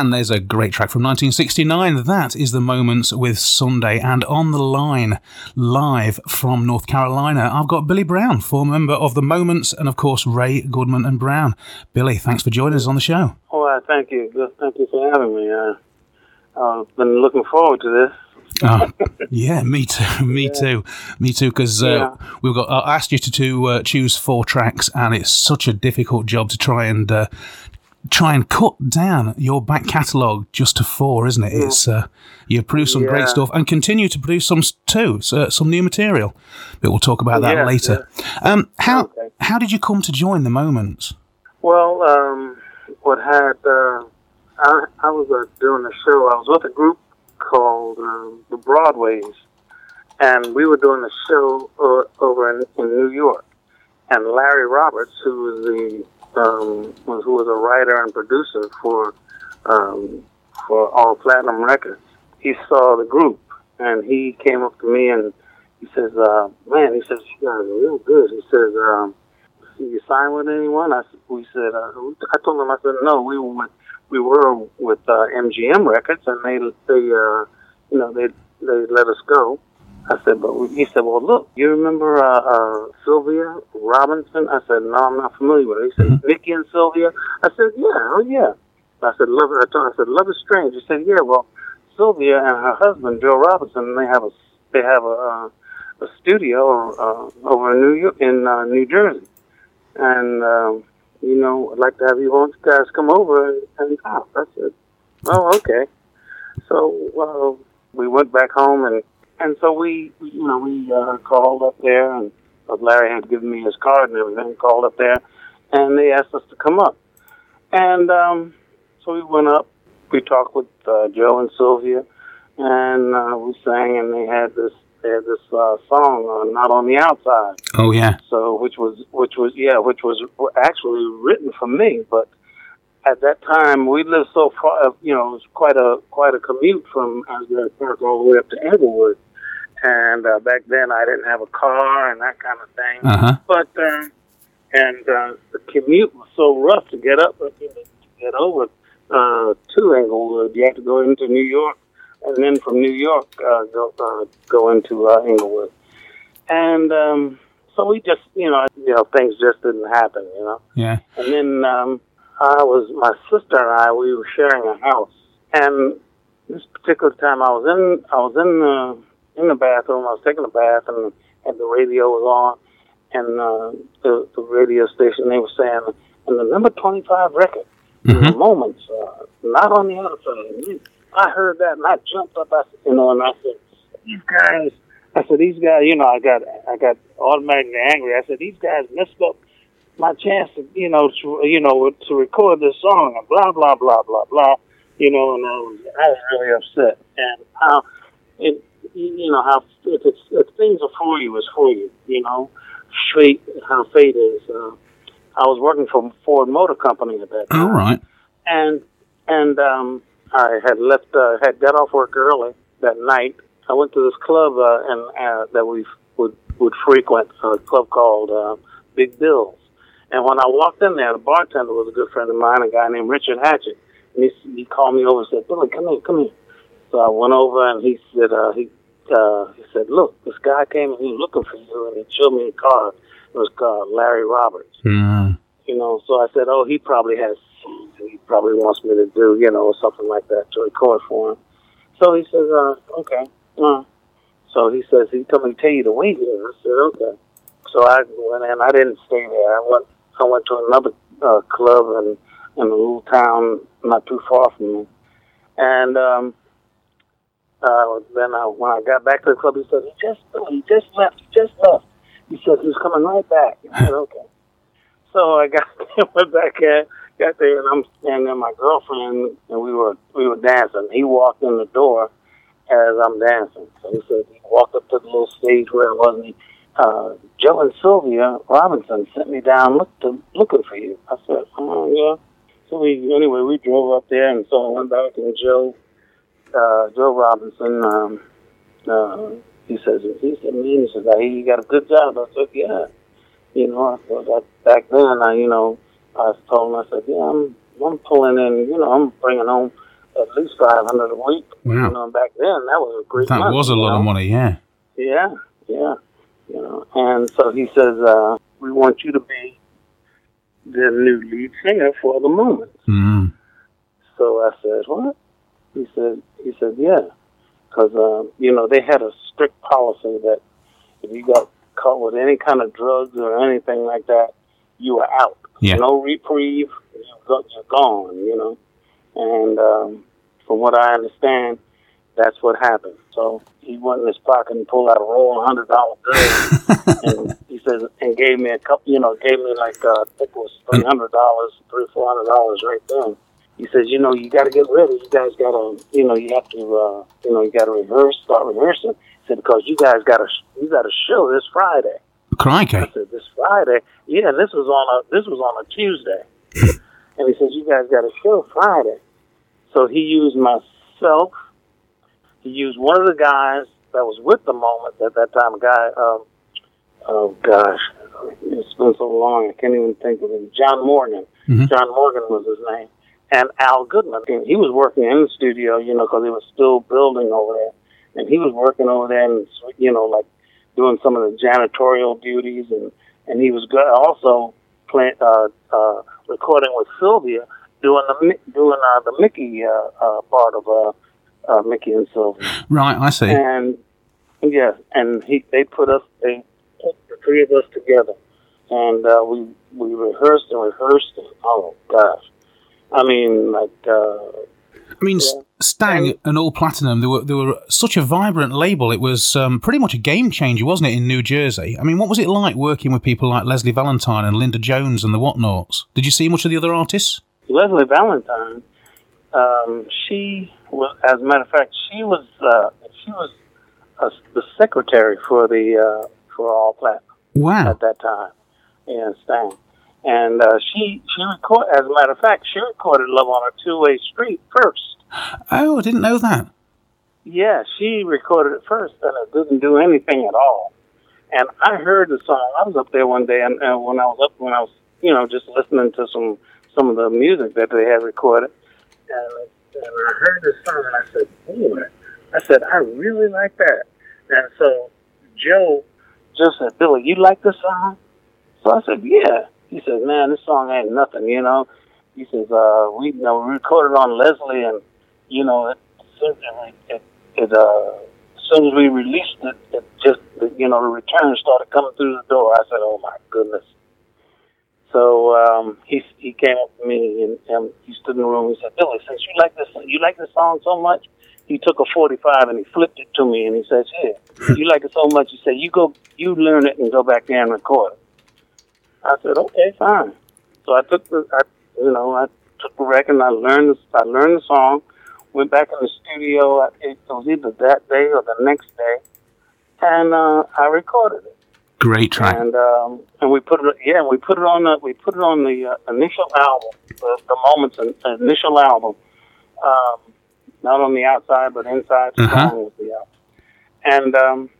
And there's a great track from 1969. That is The Moments with Sunday. And on the line, live from North Carolina, I've got Billy Brown, former member of The Moments, and of course, Ray Goodman and Brown. Billy, thanks for joining us on the show. Oh, uh, thank you. Thank you for having me. Uh, I've been looking forward to this. oh, yeah, me too, me yeah. too, me too. Because uh, yeah. we've got I asked you to, to uh, choose four tracks, and it's such a difficult job to try and uh, try and cut down your back catalogue just to four, isn't it? Yeah. It's uh, you produce some great stuff and continue to produce some too, so, some new material. But we'll talk about that later. Um, how okay. how did you come to join the Moments? Well, um, what had uh, I, I was uh, doing a show. I was with a group called um, the Broadways, and we were doing a show uh, over in, in New York. And Larry Roberts, who was the um, who was a writer and producer for um, for All Platinum Records, he saw the group and he came up to me and he says, uh, "Man," he says, "You guys are real good." He says, um, "You signed with anyone?" I we said, uh, "I told him I said no. We were with we were with uh, MGM Records, and they they uh, you know they they let us go." I said, but he said, well, look, you remember uh, uh, Sylvia Robinson? I said, no, I'm not familiar with her. He said, mm-hmm. Mickey and Sylvia? I said, yeah, oh yeah. I said, love I, told, I said, love is strange. He said, yeah, well, Sylvia and her husband, Joe Robinson, they have a they have a uh, a studio uh, over in New York in uh, New Jersey, and um, you know, I'd like to have you guys come over and, and talk. I said, oh, okay. So uh, we went back home and and so we, you know, we uh, called up there, and uh, Larry had given me his card and everything. Called up there, and they asked us to come up, and um, so we went up. We talked with uh, Joe and Sylvia, and uh, we sang, and they had this they had this uh, song, uh, "Not on the Outside." Oh yeah. So which was which was yeah, which was actually written for me, but at that time we lived so far, you know, it was quite a quite a commute from Asbury Park all the way up to Englewood and uh, back then I didn't have a car and that kind of thing. Uh-huh. But uh, and uh, the commute was so rough to get up, to get over uh, to Englewood. You had to go into New York, and then from New York uh, go uh, go into uh, Englewood. And um, so we just, you know, you know, things just didn't happen, you know. Yeah. And then um, I was my sister and I. We were sharing a house, and this particular time I was in I was in the in the bathroom. I was taking a bath and and the radio was on, and uh, the the radio station they were saying, and the number twenty five record, mm-hmm. moments, uh, not on the other side. I heard that and I jumped up. I said, you know, and I said, these guys. I said, these guys. You know, I got I got automatically angry. I said, these guys messed up my chance to, you know, to, you know, to record this song and blah blah blah blah blah. You know, and I was I was really upset. And how it you know how if it's if things are for you, it's for you. You know, fate how fate is. Uh, I was working for Ford Motor Company at that time. All right. And and um, I had left uh, had got off work early that night. I went to this club uh, and uh, that we would would frequent a club called uh, Big Bills. And when I walked in there, the bartender was a good friend of mine, a guy named Richard Hatchett. And he, he called me over and said, Billy, come here, come here. So I went over and he said, uh, he uh, he said, "Look, this guy came and he was looking for you, and he showed me a card. It was called Larry Roberts. Mm. You know, so I said, "Oh, he probably has. He probably wants me to do, you know, something like that to record for him." So he says, uh, "Okay." Uh, so he says, "He told me to tell you to wait here." I said, "Okay." So I went in. I didn't stay there. I went. I went to another uh, club in in a little town not too far from me, and um, uh, then uh, when I got back to the club, he said, he just he just left, he just left. He said he was coming right back. I said, okay. So I got went back in, got there, and I'm standing there, my girlfriend, and we were we were dancing. He walked in the door as I'm dancing. So he said he walked up to the little stage where it was, and he, uh, Joe and Sylvia Robinson sent me down look to, looking for you. I said, oh yeah. So we anyway we drove up there, and so I went back, and Joe uh, Joe Robinson, um, uh, he says, he said, man, he says, hey, you got a good job. I said, yeah. You know, I thought that back then, I, you know, I told him, I said, yeah, I'm, I'm pulling in, you know, I'm bringing home at least five hundred a week. Wow. You know, back then that was a great. That was a you lot know? of money, yeah. Yeah, yeah. You know, and so he says, uh, "We want you to be the new lead singer for the moment." Mm. So I said, "What?" He said, "He said, yeah, because um, you know they had a strict policy that if you got caught with any kind of drugs or anything like that, you were out. Yeah. No reprieve. You're gone. You know." And um, from what I understand, that's what happened. So he went in his pocket and pulled out a roll of hundred dollar bills, and he says, and gave me a couple. You know, gave me like uh, I think it was three hundred dollars, three four hundred dollars right then. He says, you know, you got to get ready. You guys got to, you know, you have to, uh, you know, you got to rehearse, start rehearsing. He said because you guys got a, you got a show this Friday. Crikey. I said, this Friday? Yeah, this was on a this was on a Tuesday. and he says, you guys got a show Friday. So he used myself. He used one of the guys that was with the moment at that time. A guy, um, oh gosh, it's been so long I can't even think of him. John Morgan. Mhm. John Morgan was his name. And Al Goodman. And he was working in the studio, you know, because they was still building over there. And he was working over there and, you know, like doing some of the janitorial duties, and and he was also playing uh, uh, recording with Sylvia, doing the doing uh, the Mickey uh, uh, part of uh, uh, Mickey and Sylvia, Right, I see. and yeah, and he they put us they put the three of us together, and uh, we we rehearsed and rehearsed, and oh gosh, I mean like. Uh, I mean, yeah. Stang and All Platinum, they were they were such a vibrant label. It was um, pretty much a game changer, wasn't it, in New Jersey? I mean, what was it like working with people like Lezli Valentine and Linda Jones and the Whatnauts? Did you see much of the other artists? Lezli Valentine, um, she was, as a matter of fact, she was uh, she was uh, the secretary for the uh, for All Platinum Wow. at that time in Stan, and uh, she she record as a matter of fact, she recorded "Love on a Two Way Street" first. Oh, I didn't know that. Yeah, she recorded it first, and it didn't do anything at all. And I heard the song. I was up there one day, and, and when I was up, when I was, you know, just listening to some some of the music that they had recorded, and, and I heard the song, and I said, "Boy," I said, "I really like that." And so Joe just said, "Billy, you like this song?" So I said, "Yeah." He said, "Man, this song ain't nothing, you know." He says, "Uh, we, you know, we recorded on Lezli, and you know, it, it, it, it uh, as soon as we released it, it just, you know, the returns started coming through the door. I said, "Oh my goodness!" So um, he he came up to me and, and he stood in the room. He said, "Billy, since you like this, you like this song so much." He took a forty-five and he flipped it to me and he says, "Here, you like it so much." He said, "You go, you learn it and go back there and record it." I said, "Okay, fine." So I took the, I, you know, I took the record and I learned, the, I learned the song. Went back in the studio. I- It was either that day or the next day, and uh, I recorded it. Great track. And um, and we put it, yeah, we put it on the we put it on the uh, initial album, the, the Moments in- initial album, um, not on the outside but inside the Uh-huh. song was the album. And um,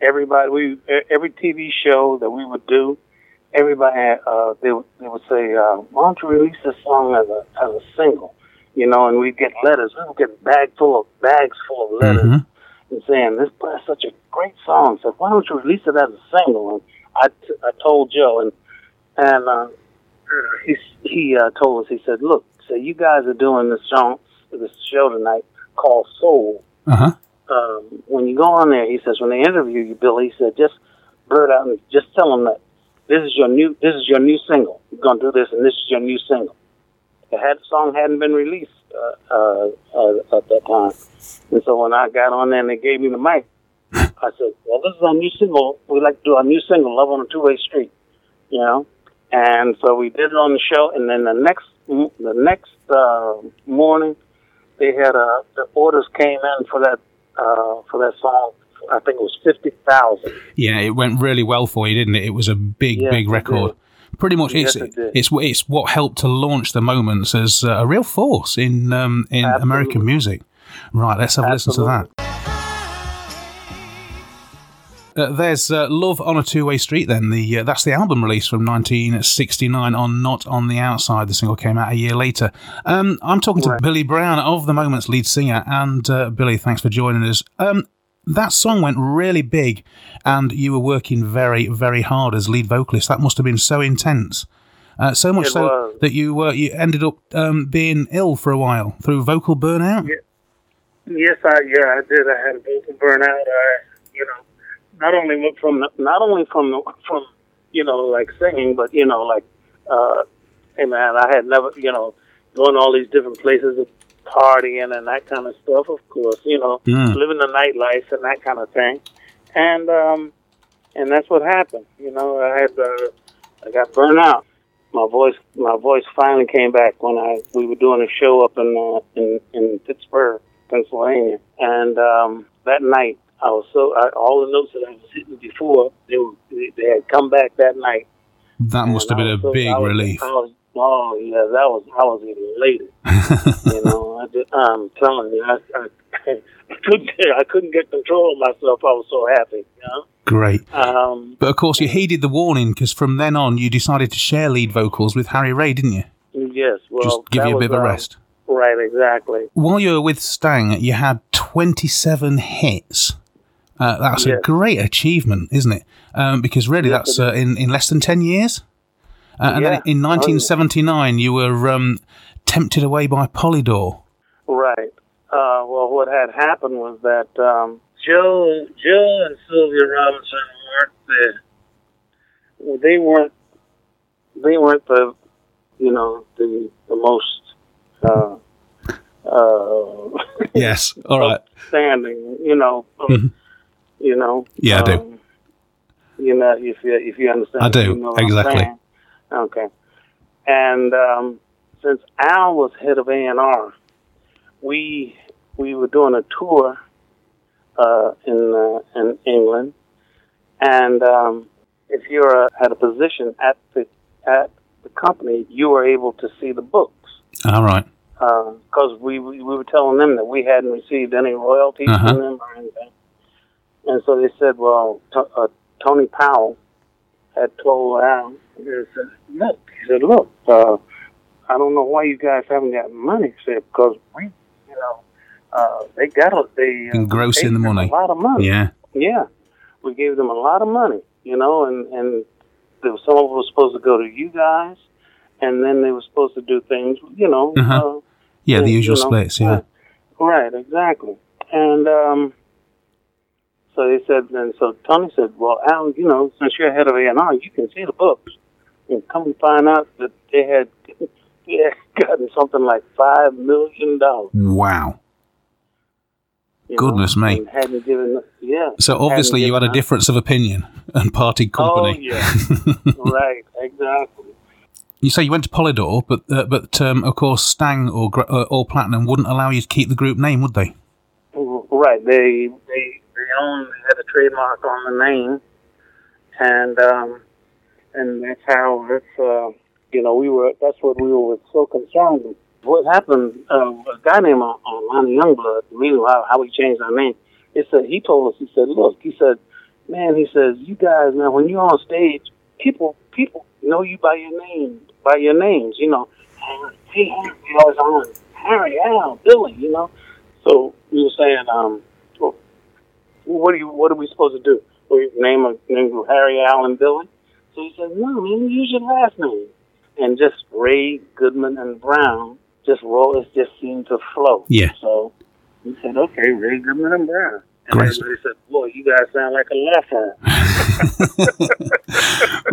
everybody, we every TV show that we would do, everybody uh, they would they would say, uh, "Why don't you release this song as a as a single?" You know, and we'd get letters. We would get bag full of bags full of letters Mhm. And saying this is such a great song. So why don't you release it as a single? And I, t- I told Joe, and and uh, he he uh, told us. He said, "Look, so you guys are doing this song, this show tonight called Soul. Uh huh. Um, when you go on there, he says, when they interview you, Billy, he said, just blurt out and just tell them that this is your new this is your new single. You're gonna do this, and this is your new single." The had, song hadn't been released uh, uh, uh, at that time. And so when I got on there and they gave me the mic, I said, "Well, this is our new single. We like to do our new single, Love on a Two Way Street." You know, and so we did it on the show. And then the next the next uh, morning, they had uh, the orders came in for that uh, for that song. I think it was fifty thousand. Yeah, it went really well for you, didn't it? It was a big, Yes, big record. Pretty much, Yes, it's it it's it's what helped to launch the moments as uh, a real force in um, in Absolutely. American music. Right, let's have a listen to that. Uh, there's uh, Love on a Two Way Street, then. the uh, That's the album release from 1969 on Not on the Outside. The single came out a year later. Um, I'm talking to Right. Billy Brown of The Moment's lead singer. And uh, Billy, thanks for joining us. Um, that song went really big, and you were working very, very hard as lead vocalist. That must have been so intense. Uh, so much It so was. that you were you ended up um, being ill for a while through vocal burnout. Yeah. Yes, I yeah I did. I had a vocal burnout. I you know not only from the, not only from the, from you know like singing, but you know like uh, hey man, I had never you know going all these different places, partying and that kind of stuff. Of course, you know Mm. living the nightlife and that kind of thing, and um, and that's what happened. You know, I had uh, I got burned out. My voice, my voice finally came back when I we were doing a show up in uh, in in Pittsburgh, Pennsylvania, and um, that night I was so I, all the notes that I was hitting before they were they, had come back that night. That must have been a so- big was- relief. I was, oh yeah, that was I was elated. you know, I did, I'm telling you, I, I, I couldn't I couldn't get control of myself. I was so happy. You know. Great. Um, But of course, you heeded the warning because from then on, you decided to share lead vocals with Harry Ray, didn't you? yes. Well, Just give you a bit of a uh, rest. Right. Exactly. While you were with Stang, you had 27 hits. Uh, that's a great achievement, isn't it? Um, because really, Yes, that's uh, in, in less than 10 years. Uh, and Yeah. then in Oh, yeah. 1979, you were um, tempted away by Polydor. Right. Uh, well, what had happened was that um, Joe, Joe and Sylvia Robinson weren't the. They weren't. They weren't the, you know, the the most. Uh, uh, Yes. All right. standing, you know, of- Mhm. you know. Yeah, I do. um, You know, if you if you understand, I do, you know exactly. Okay, and um, since Al was head of A and R, we we were doing a tour uh, in uh, in England, and um, if you're uh, at a position at the at the company, you were able to see the books All right. because we, we we were telling them that we hadn't received any royalties Uh-huh. from them or anything, and so they said, "Well, t- uh, Tony Powell had told Al, he said, look, he said, look, uh, I don't know why you guys haven't got money, he said, because we, you know, uh, they got a, they uh, Engrossing paid the money. a lot of money, Yeah. yeah, we gave them a lot of money, you know, and and there was, some of it was supposed to go to you guys, and then they were supposed to do things, you know." Uh-huh. Uh, Yeah, the you usual know, splits. Yeah. Right, exactly. And um, so they said, and so Tony said, "Well, Al, you know, since you're head of A and R, you can see the books." And come to find out that they had, they had gotten something like five million dollars. Wow. you Goodness know, me. Hadn't given, yeah. So obviously you had a difference of opinion and parted company. Oh yeah, right, exactly. You say you went to Polydor, but uh, but um, of course Stang or uh, or Platinum wouldn't allow you to keep the group name, would they? Right. They they they own had a trademark on the name, and um, and that's how it's uh, you know we were that's what we were so concerned with. What happened? Uh, a guy named uh, uh, Lonnie Youngblood. Reason how we changed our name. It said he told us. He said, "Look," he said, "Man," he says, "You guys, man, when you're on stage, people people know you by your name, by your names. You know, hey, Harry, you always on Harry, Al, Billy. You know." So we were saying, um, what do you, what are we supposed to do? We name a name of Harry, Allen, Billy. So he said, no, man, use your last name. And just Ray, Goodman, and Brown just roll. It just seemed to flow. Yeah. So he said, okay, Ray, Goodman, and Brown. And Great. everybody said, boy, you guys sound like a law firm.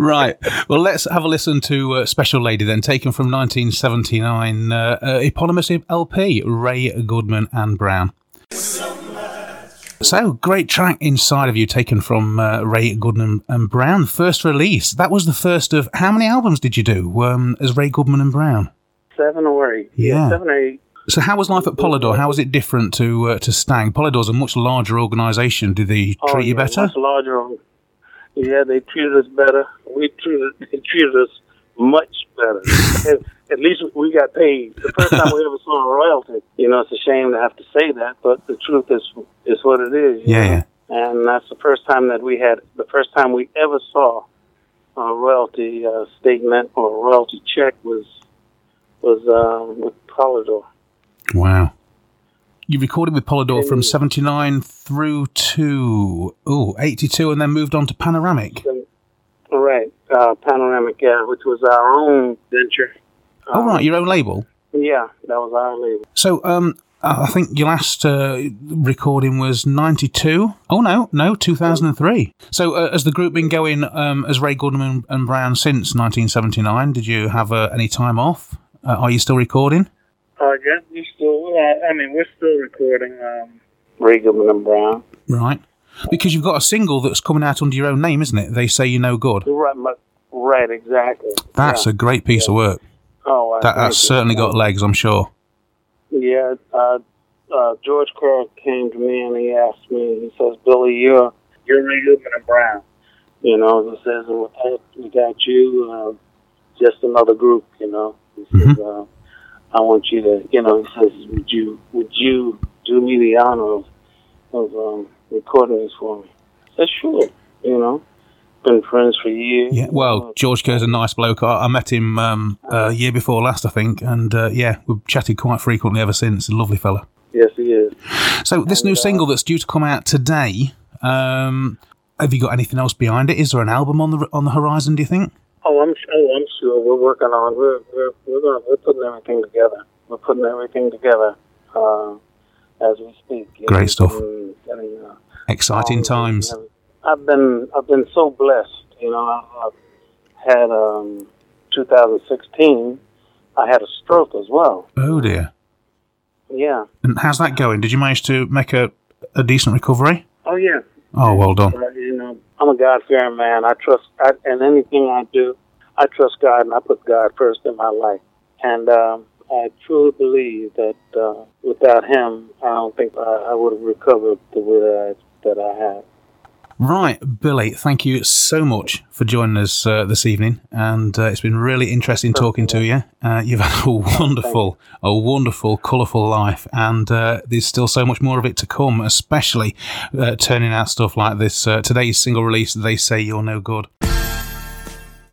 right. Well, let's have a listen to uh, Special Lady then, taken from 1979, uh, uh, eponymous LP, Ray Goodman and Brown. So, great track Inside of You, taken from uh, Ray Goodman and Brown. First release. That was the first of. How many albums did you do um, as Ray Goodman and Brown? Seven or eight. Yeah. Seven or eight. So, how was life at Polydor? How was it different to uh, to Stang? Polydor's a much larger organisation. Did they Oh, treat you yeah, better? Much larger. Yeah, they treated us better. We treated they treated us much better. at, at least we got paid. The first time we ever saw a royalty. You know, it's a shame to have to say that, but the truth is is what it is. Yeah, yeah. and that's the first time that we had the first time we ever saw a royalty uh, statement or a royalty check was was um, with Polydor. Wow. You recorded with Polydor from 79 through to oh, 82 and then moved on to Panoramic. Right, uh, Panoramic, yeah, which was our own venture. Oh, Um, right, your own label. Yeah, that was our label. So, um, I think your last uh, recording was 92. Oh, no, no, 2003. So, uh, has the group been going um, as Ray Goodman and Brown since 1979? Did you have uh, any time off? Uh, are you still recording? Uh, yeah, we still, uh, I mean, we're still recording um, Ray Goodman and Brown. Right. Because you've got a single that's coming out under your own name, isn't it? They say you're no good. Right, right, exactly. That's yeah. a great piece of work. Oh, That, that's certainly got legs, I'm sure. Yeah, uh, uh, George Kerr came to me and he asked me. He says, "Billy, you're you're Goodman and Brown." You know, he says, "And with that, we got you, uh, just another group." You know, he says, uh, "I want you to," you know, he says, "Would you would you do me the honor of of um, recording this for me?" I said, "Sure." You know, been friends for years. Yeah, well, George Kerr's a nice bloke. I, I met him um, uh, year before last, I think, and uh, yeah, we've chatted quite frequently ever since. A lovely fella. yes, he is. So this new uh, single that's due to come out today, um, have you got anything else behind it? Is there an album on the on the horizon? Do you think? Oh, I'm oh, I'm sure we're working on we're we're we're gonna we're putting everything together. We're putting everything together uh, as we speak. Great stuff. uh, Exciting songs times. I've been I've been so blessed. You know, I- I've had um, 2016. I had a stroke as well. Oh dear. Yeah. And how's that going? Did you manage to make a a decent recovery? Oh yeah. Oh, well done. Uh, you know, I'm a God fearing man. I trust, I, and anything I do, I trust God, and I put God first in my life. And um, I truly believe that uh, without Him, I don't think I, I would have recovered the way that I, that I have. Right, Billy, thank you so much for joining us uh, this evening, and uh, it's been really interesting talking to you. Uh, you've had a wonderful, a wonderful, colourful life, and uh, there's still so much more of it to come, especially uh, turning out stuff like this. Uh, today's single release, They Say You're No Good.